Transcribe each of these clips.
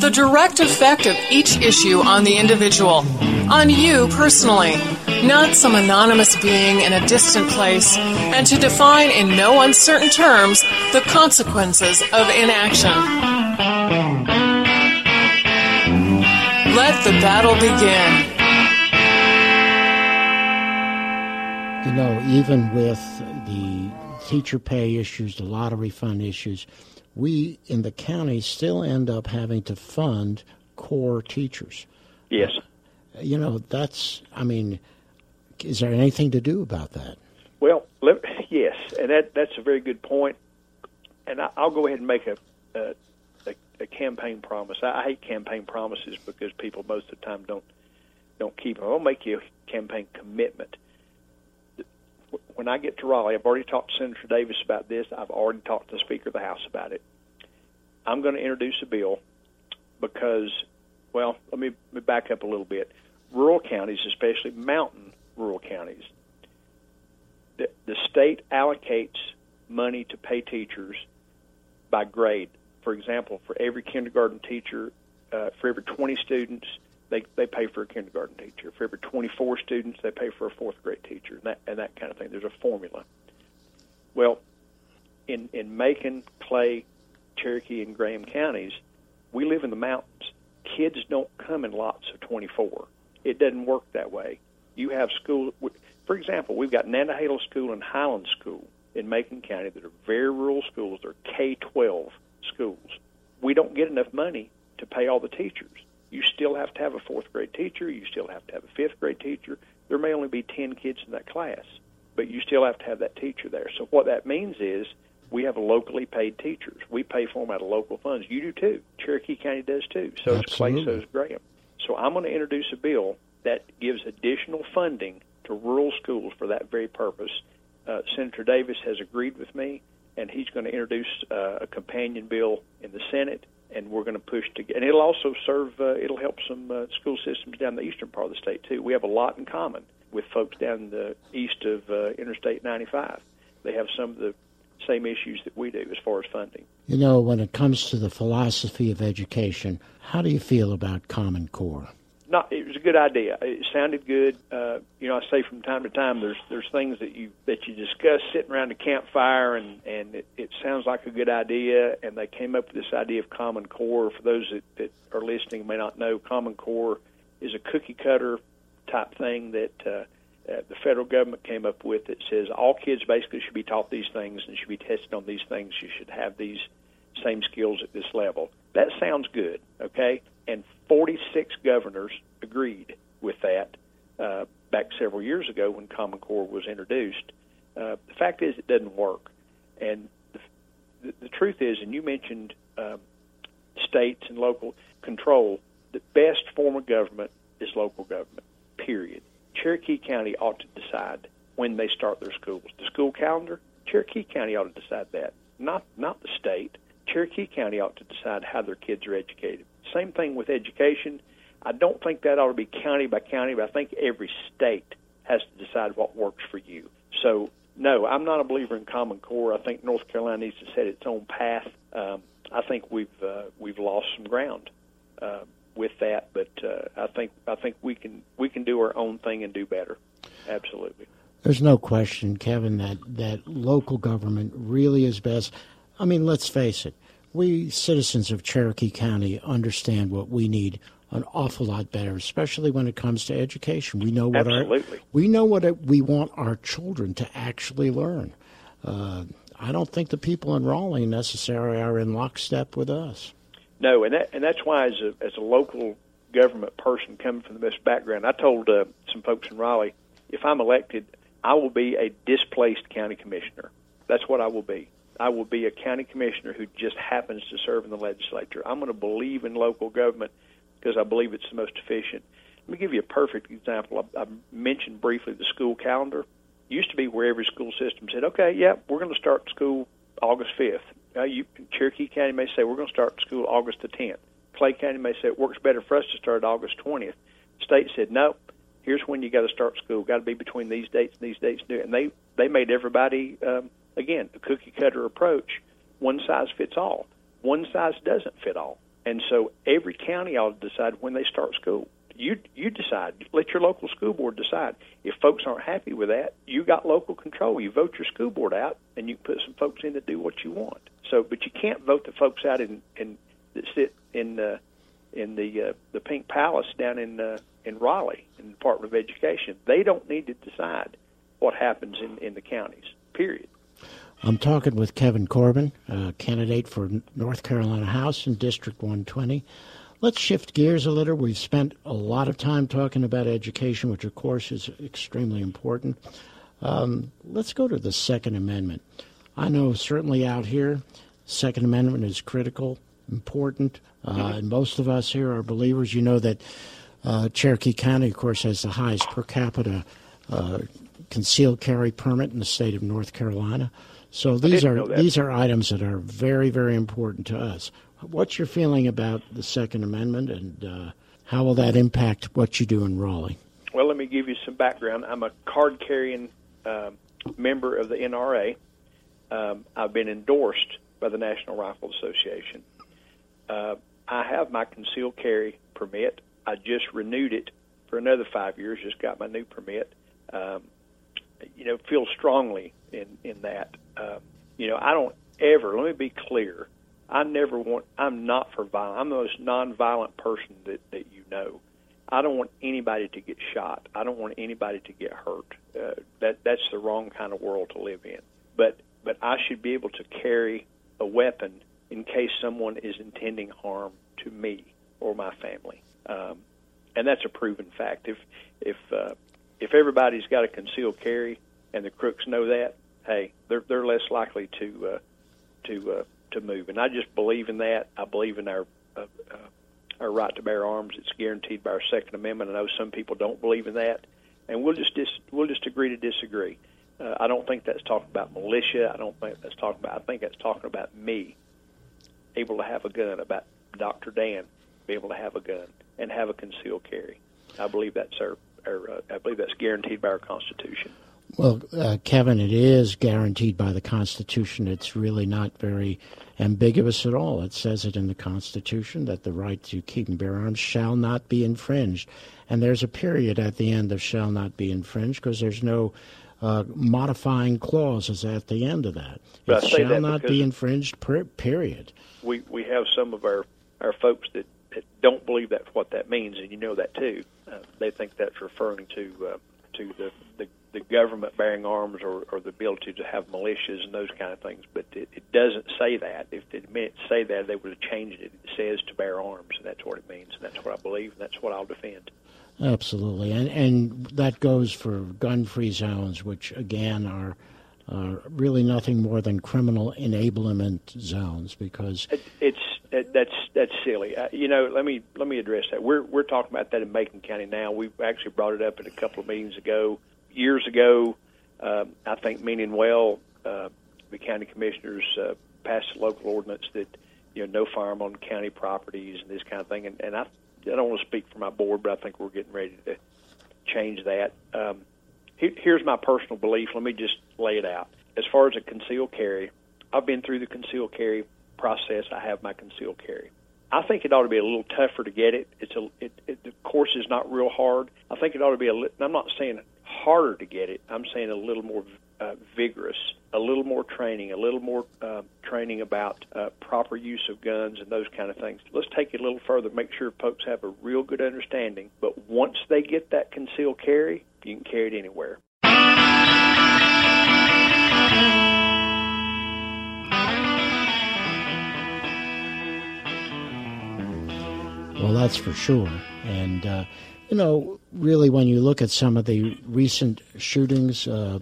the direct effect of each issue on the individual, on you personally not some anonymous being in a distant place, and to define in no uncertain terms the consequences of inaction. Let the battle begin. You know, even with the teacher pay issues, the lottery fund issues, we in the county still end up having to fund core teachers. Yes. Uh, you know, that's, I mean, is there anything to do about that? Well, let, yes, and that that's a very good point. And I, will go ahead and make a, a, a, a campaign promise. I, I hate campaign promises because people most of the time don't don't keep them. I'll make you a campaign commitment. When I get to Raleigh, I've already talked to Senator Davis about this. I've already talked to the Speaker of the House about it. I'm going to introduce a bill because, well, let me, let me back up a little bit. Rural counties, especially mountain rural counties. The, the state allocates money to pay teachers by grade. For example, for every kindergarten teacher, uh, for every 20 students, they, they pay for a kindergarten teacher. For every 24 students, they pay for a fourth grade teacher, and that, and that kind of thing. There's a formula. Well, in, in Macon, Clay, Cherokee, and Graham counties, we live in the mountains. Kids don't come in lots of 24. It doesn't work that way you have schools. For example, we've got Nantahala School and Highland School in Macon County that are very rural schools. They're K 12 schools. We don't get enough money to pay all the teachers. You still have to have a fourth grade teacher. You still have to have a fifth grade teacher. There may only be 10 kids in that class, but you still have to have that teacher there. So, what that means is we have locally paid teachers. We pay for them out of local funds. You do too. Cherokee County does too. So does Clay, so does Graham. So, I'm going to introduce a bill that gives additional funding to rural schools for that very purpose. Uh, Senator Davis has agreed with me, and he's going to introduce uh, a companion bill in the Senate, and we're going to push to. And it'll also serve. Uh, it'll help some uh, school systems down the eastern part of the state too. We have a lot in common with folks down the east of uh, Interstate 95. They have some of the same issues that we do as far as funding. You know, when it comes to the philosophy of education, how do you feel about Common Core? not was a good idea. It sounded good. Uh, you know, I say from time to time there's there's things that you that you discuss sitting around a campfire and and it, it sounds like a good idea and they came up with this idea of common core for those that, that are listening may not know common core is a cookie cutter type thing that uh, uh, the federal government came up with that says all kids basically should be taught these things and should be tested on these things. You should have these same skills at this level. That sounds good, okay? And 46 governors agreed with that uh, back several years ago when Common Core was introduced. Uh, the fact is, it doesn't work. And the, the, truth is, and you mentioned uh, states and local control, the best form of government is local government, period. Cherokee County ought to decide when they start their schools. The school calendar, Cherokee County ought to decide that, not not the state. Cherokee County ought to decide how their kids are educated. Same thing with education. I don't think that ought to be county by county, but I think every state has to decide what works for you. So, no, I'm not a believer in Common Core. I think North Carolina needs to set its own path. Um, I think we've uh, we've lost some ground uh, with that, but uh, I think I think we can we can do our own thing and do better. Absolutely. There's no question, Kevin, that that local government really is best. I mean, let's face it we citizens of Cherokee County understand what we need an awful lot better, especially when it comes to education. We know what Absolutely. our we know what it, we want our children to actually learn. Uh, I don't think the people in Raleigh necessarily are in lockstep with us. No, and that and that's why as a as a local government person coming from the best background. I told uh, some folks in Raleigh, if I'm elected, I will be a displaced county commissioner. That's what I will be. I will be a county commissioner who just happens to serve in the legislature. I'm going to believe in local government because I believe it's the most efficient. Let me give you a perfect example. I, I mentioned briefly the school calendar. It used to be where every school system said, "Okay, yeah, we're going to start school August 5th." Uh, you, Cherokee County may say, "We're going to start school August the 10th." Clay County may say it works better for us to start August 20th. The state said, "No, here's when you got to start school. Got to be between these dates and these dates." And they they made everybody um, again, a cookie cutter approach, one size fits all. One size doesn't fit all. And so every county ought to decide when they start school. You you decide. Let your local school board decide. If folks aren't happy with that, you got local control. You vote your school board out, and you put some folks in to do what you want. So, but you can't vote the folks out in, in that sit in uh, in the uh, the Pink Palace down in uh, in Raleigh in the Department of Education. They don't need to decide what happens in in the counties. Period. I'm talking with Kevin Corbin, a candidate for North Carolina House in District 120. Let's shift gears a little. We've spent a lot of time talking about education, which of course is extremely important. Um, let's go to the Second Amendment. I know certainly out here, Second Amendment is critical, important, uh, mm-hmm. and most of us here are believers. You know that uh, Cherokee County, of course, has the highest per capita uh, concealed carry permit in the state of North Carolina. So these are these are items that are very very important to us. What's your feeling about the Second Amendment, and uh, how will that impact what you do in Raleigh? Well, let me give you some background. I'm a card carrying uh, member of the NRA. Um, I've been endorsed by the National Rifle Association. Uh, I have my concealed carry permit. I just renewed it for another five years. Just got my new permit. Um, you know, feel strongly in in that. Uh, you know, I don't ever. Let me be clear. I never want. I'm not for violence. I'm the most nonviolent person that that you know. I don't want anybody to get shot. I don't want anybody to get hurt. Uh, that that's the wrong kind of world to live in. But but I should be able to carry a weapon in case someone is intending harm to me or my family. Um, and that's a proven fact. If if uh, if everybody's got a concealed carry and the crooks know that, hey, they're they're less likely to uh, to uh, to move. And I just believe in that. I believe in our uh, uh, our right to bear arms. It's guaranteed by our Second Amendment. I know some people don't believe in that, and we'll just dis- we'll just agree to disagree. Uh, I don't think that's talking about militia. I don't think that's talking about. I think that's talking about me able to have a gun. About Dr. Dan be able to have a gun and have a concealed carry. I believe that's our or uh, I believe that's guaranteed by our Constitution. Well, uh, Kevin, it is guaranteed by the Constitution. It's really not very ambiguous at all. It says it in the Constitution that the right to keep and bear arms shall not be infringed. And there's a period at the end of shall not be infringed because there's no uh, modifying clauses at the end of that. But it shall not be infringed, per- period. We, we have some of our, our folks that, that don't believe that's what that means, and you know that too. Uh, they think that's referring to uh, to the the government bearing arms or, or the ability to have militias and those kind of things. But it, it doesn't say that. If it meant to say that, they would have changed it. It says to bear arms, and that's what it means, and that's what I believe, and that's what I'll defend. Absolutely, and and that goes for gun-free zones, which again are uh, really nothing more than criminal enablement zones because it, it's it, that's that's silly. Uh, you know, let me let me address that. We're we're talking about that in Macon County now. We actually brought it up at a couple of meetings ago. Years ago, uh, I think meaning well, uh, the county commissioners uh, passed a local ordinance that you know no firearm on county properties and this kind of thing. And, and I I don't want to speak for my board, but I think we're getting ready to change that. Um, here's my personal belief. Let me just lay it out. As far as a concealed carry, I've been through the concealed carry process. I have my concealed carry. I think it ought to be a little tougher to get it. It's a it, it, the course is not real hard. I think it ought to be a. I'm not saying harder to get it. I'm saying a little more uh, vigorous, a little more training, a little more uh, training about uh, proper use of guns and those kind of things. Let's take it a little further. Make sure folks have a real good understanding. But once they get that concealed carry, you can carry it anywhere. That's for sure. And uh, you know, really, when you look at some of the recent shootings uh,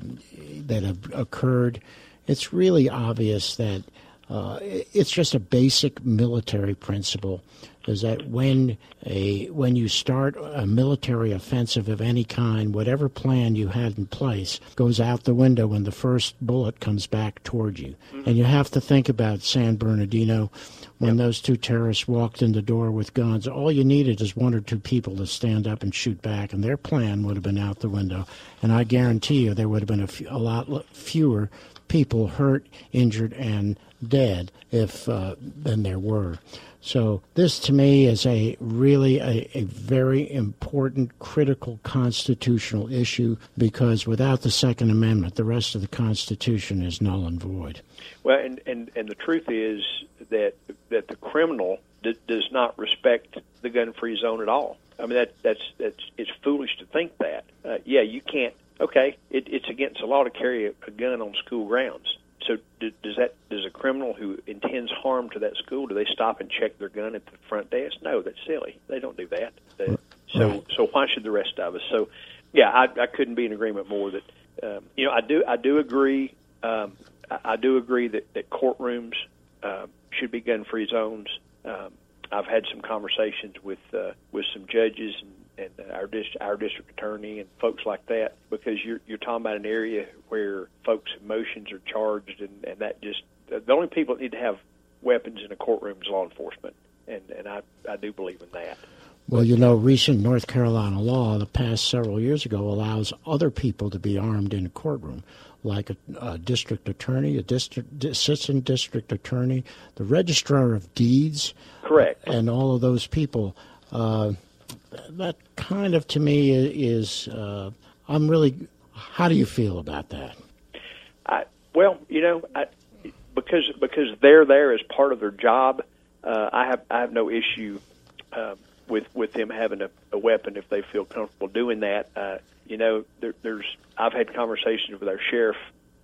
that have occurred, it's really obvious that uh, it's just a basic military principle is that when a when you start a military offensive of any kind, whatever plan you had in place goes out the window when the first bullet comes back toward you. Mm-hmm. And you have to think about San Bernardino when yep. those two terrorists walked in the door with guns. All you needed is one or two people to stand up and shoot back, and their plan would have been out the window. And I guarantee you, there would have been a, few, a lot fewer people hurt, injured, and dead if uh, than there were. So this, to me, is a really a, a, very important, critical constitutional issue because without the Second Amendment, the rest of the Constitution is null and void. Well, and and, and the truth is that that the criminal d- does not respect the gun-free zone at all. I mean, that that's that's it's foolish to think that. Uh, yeah, you can't. Okay, it, it's against the law to carry a, a gun on school grounds so does that does a criminal who intends harm to that school do they stop and check their gun at the front desk? No, that's silly. They don't do that. They, so so why should the rest of us? So yeah, I, I couldn't be in agreement more that um, you know I do I do agree um, I, I do agree that that courtrooms uh, should be gun free zones. Um, I've had some conversations with uh, with some judges and and our dis- our district attorney and folks like that because you're you're talking about an area where folks' emotions are charged and and that just the only people that need to have weapons in a courtroom is law enforcement and and I I do believe in that. Well, you know, recent North Carolina law, the past several years ago, allows other people to be armed in a courtroom, like a, a district attorney, a district assistant district attorney, the registrar of deeds, correct, and all of those people. Uh, that kind of to me is uh, I'm really. How do you feel about that? I, well, you know, I, because because they're there as part of their job. Uh, I have I have no issue uh, with with them having a, a weapon if they feel comfortable doing that. Uh, you know, there, there's I've had conversations with our sheriff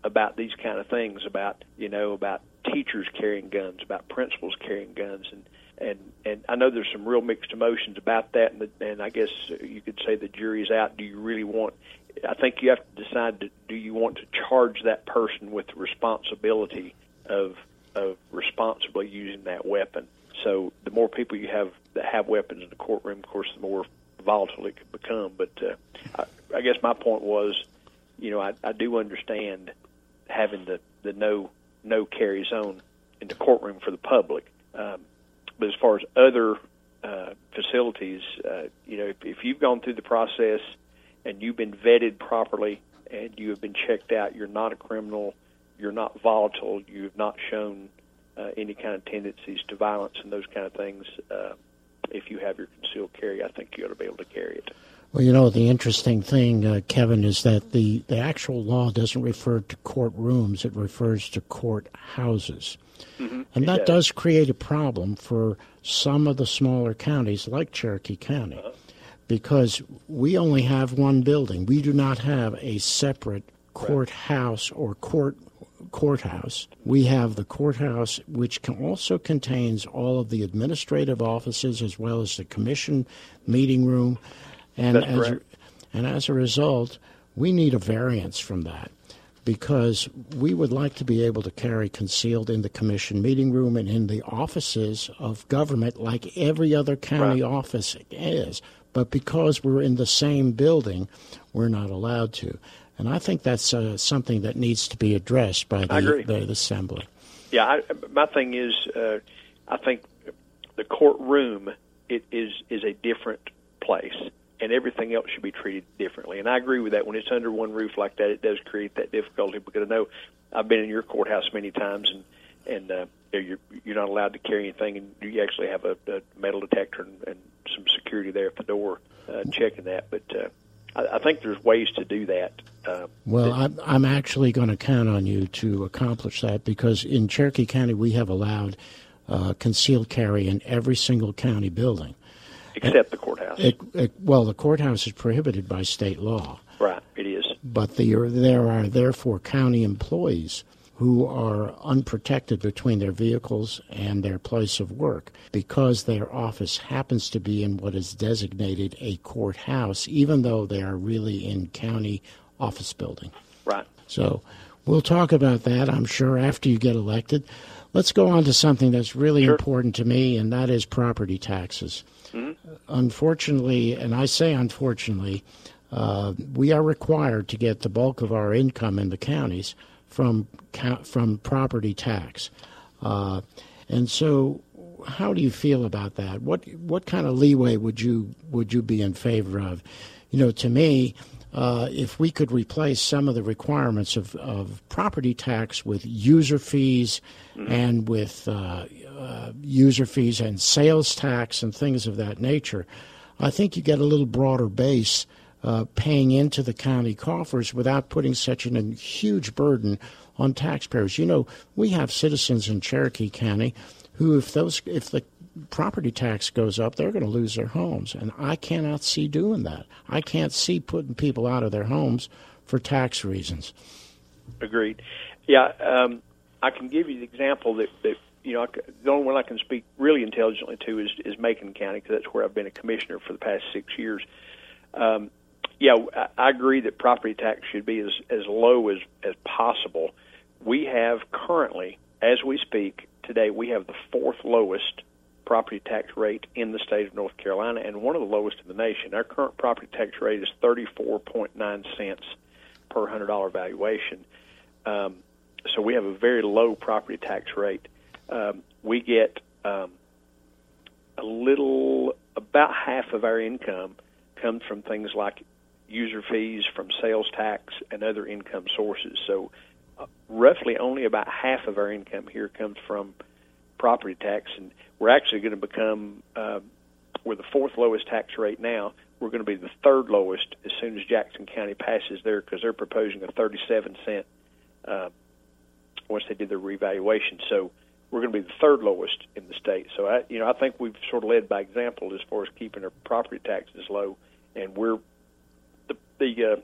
about these kind of things about you know about teachers carrying guns, about principals carrying guns, and and and I know there's some real mixed emotions about that, and, the, and I guess you could say the jury's out. Do you really want? I think you have to decide: to, do you want to charge that person with responsibility of of responsibly using that weapon? So the more people you have that have weapons in the courtroom, of course, the more volatile it could become. But uh, I, I guess my point was, you know, I, I do understand having the the no no carry zone in the courtroom for the public. Um, but as far as other uh, facilities, uh, you know, if, if you've gone through the process and you've been vetted properly and you have been checked out, you're not a criminal, you're not volatile, you have not shown uh, any kind of tendencies to violence and those kind of things. Uh, if you have your concealed carry, I think you ought to be able to carry it. Well, you know, the interesting thing, uh, Kevin, is that the, the actual law doesn't refer to courtrooms, it refers to court houses. Mm-hmm. And that does. does. create a problem for some of the smaller counties like Cherokee County uh-huh. because we only have one building. We do not have a separate courthouse or court courthouse. We have the courthouse, which also contains all of the administrative offices as well as the commission meeting room. And That's as, a, and as a result, we need a variance from that because we would like to be able to carry concealed in the commission meeting room and in the offices of government like every other county right. office is. But because we're in the same building, we're not allowed to. And I think that's uh, something that needs to be addressed by the, the, assembly. Yeah, I, my thing is, uh, I think the courtroom it is is a different place and everything else should be treated differently. And I agree with that. When it's under one roof like that, it does create that difficulty because I know I've been in your courthouse many times, and and uh, you're you're not allowed to carry anything, and you actually have a, a metal detector and, and some security there at the door uh, checking that. But uh, I, I think there's ways to do that. Uh, well, I'm, I'm actually going to count on you to accomplish that because in Cherokee County we have allowed uh, concealed carry in every single county building except the courthouse. It, it, well, the courthouse is prohibited by state law. Right, it is. But the, there are therefore county employees who are unprotected between their vehicles and their place of work because their office happens to be in what is designated a courthouse, even though they are really in county office building. Right. So we'll talk about that, I'm sure, after you get elected. Let's go on to something that's really sure. important to me, and that is property taxes. Mm-hmm. Unfortunately, and I say unfortunately, uh, we are required to get the bulk of our income in the counties from from property tax. Uh, and so, how do you feel about that? What what kind of leeway would you would you be in favor of? You know, to me, uh, if we could replace some of the requirements of, of property tax with user fees mm-hmm. and with uh, uh, user fees and sales tax and things of that nature, I think you get a little broader base uh, paying into the county coffers without putting such an, a huge burden on taxpayers. You know, we have citizens in Cherokee County who, if those, if the property tax goes up, they're going to lose their homes, and I cannot see doing that. I can't see putting people out of their homes for tax reasons. Agreed. Yeah, um, I can give you the example that, that you know, the only one I can speak really intelligently to is, is Macon County because that's where I've been a commissioner for the past six years. Um, yeah, I agree that property tax should be as, as low as, as possible. We have currently, as we speak today, we have the fourth lowest property tax rate in the state of North Carolina and one of the lowest in the nation. Our current property tax rate is 34.9 cents per $100 valuation. Um, so we have a very low property tax rate. Um, we get um, a little, about half of our income comes from things like user fees from sales tax and other income sources. So, uh, roughly only about half of our income here comes from property tax, and we're actually going to become uh, we're the fourth lowest tax rate now. We're going to be the third lowest as soon as Jackson County passes there because they're proposing a 37 cent uh, once they did their revaluation. So we're going to be the third lowest in the state. So I, you know, I think we've sort of led by example as far as keeping our property taxes low, and we're the uh,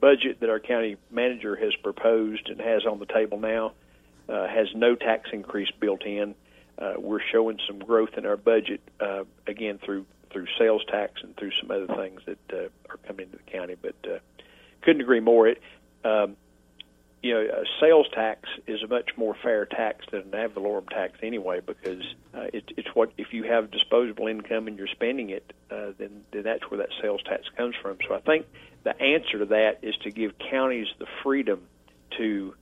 budget that our county manager has proposed and has on the table now uh, has no tax increase built in. Uh, we're showing some growth in our budget uh, again through through sales tax and through some other things that uh, are coming into the county. But uh, couldn't agree more. It um, you know, sales tax is a much more fair tax than an ad valorem tax anyway, because uh, it, it's what if you have disposable income and you're spending it, uh, then then that's where that sales tax comes from. So I think the answer to that is to give counties the freedom to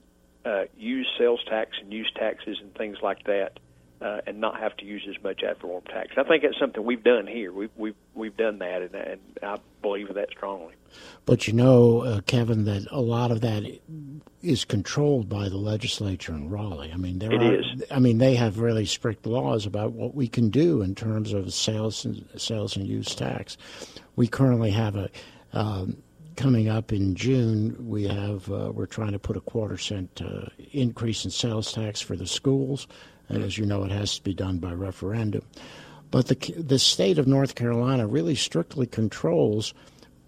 uh, use sales tax and use taxes and things like that, uh, and not have to use as much ad valorem tax. I think that's something we've done here. We've we've we've done that, and, and I believe that strongly. But you know, uh, Kevin, that a lot of that is controlled by the legislature in Raleigh. I mean, there it are. Is. I mean, they have really strict laws about what we can do in terms of sales and sales and use tax. We currently have a. Um, coming up in June, we have uh, we're trying to put a quarter cent uh, increase in sales tax for the schools, and as you know, it has to be done by referendum. But the the state of North Carolina really strictly controls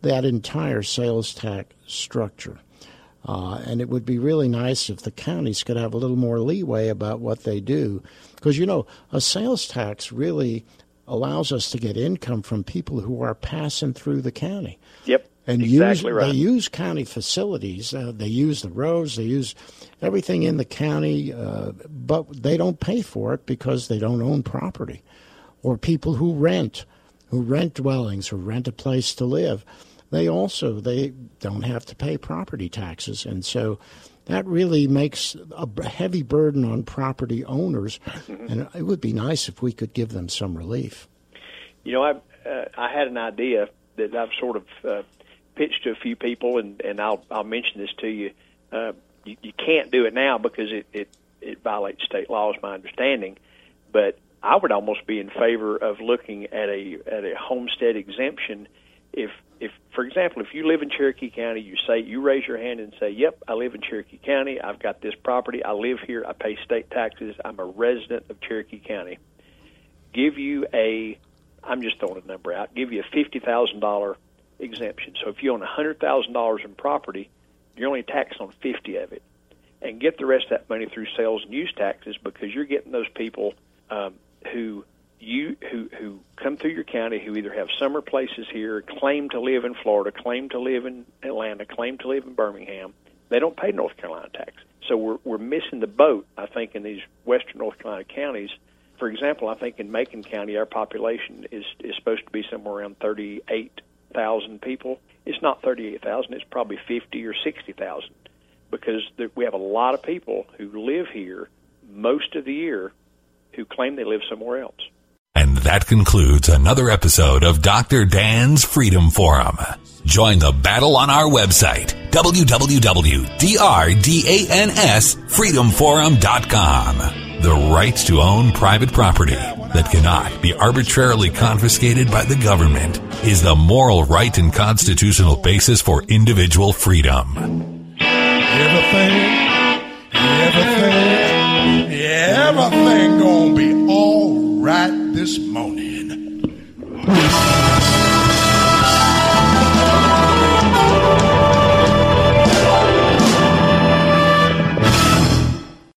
that entire sales tax structure. Uh, and it would be really nice if the counties could have a little more leeway about what they do. Because, you know, a sales tax really allows us to get income from people who are passing through the county. Yep. And exactly use, right. they use county facilities. Uh, they use the roads. They use everything in the county, uh, but they don't pay for it because they don't own property. Or people who rent, who rent dwellings, who rent a place to live they also they don't have to pay property taxes, and so that really makes a heavy burden on property owners. Mm-hmm. And it would be nice if we could give them some relief. You know, I uh, I had an idea that I've sort of uh, pitched to a few people, and and I'll I'll mention this to you. Uh, you, you can't do it now because it, it it violates state law, is my understanding. But I would almost be in favor of looking at a at a homestead exemption. If if for example if you live in Cherokee County you say you raise your hand and say yep I live in Cherokee County. I've got this property. I live here. I pay state taxes. I'm a resident of Cherokee County. Give you a I'm just throwing a number out give you a fifty thousand dollar exemption so if you own hundred thousand dollars in property you're only taxed on fifty of it and get the rest of that money through sales and use taxes because you're getting those people um, who you who who come through your county who either have summer places here, claim to live in Florida, claim to live in Atlanta, claim to live in Birmingham. They don't pay North Carolina tax, so we're we're missing the boat. I think in these western North Carolina counties. For example, I think in Macon County, our population is is supposed to be somewhere around thirty eight thousand people. It's not thirty eight thousand; it's probably fifty or sixty thousand, because we have a lot of people who live here most of the year who claim they live somewhere else. And that concludes another episode of Dr. Dan's Freedom Forum. Join the battle on our website, www.drdansfreedomforum.com. The right to own private property that cannot be arbitrarily confiscated by the government is the moral right and constitutional basis for individual freedom. Everything, everything, everything gonna be all right this morning.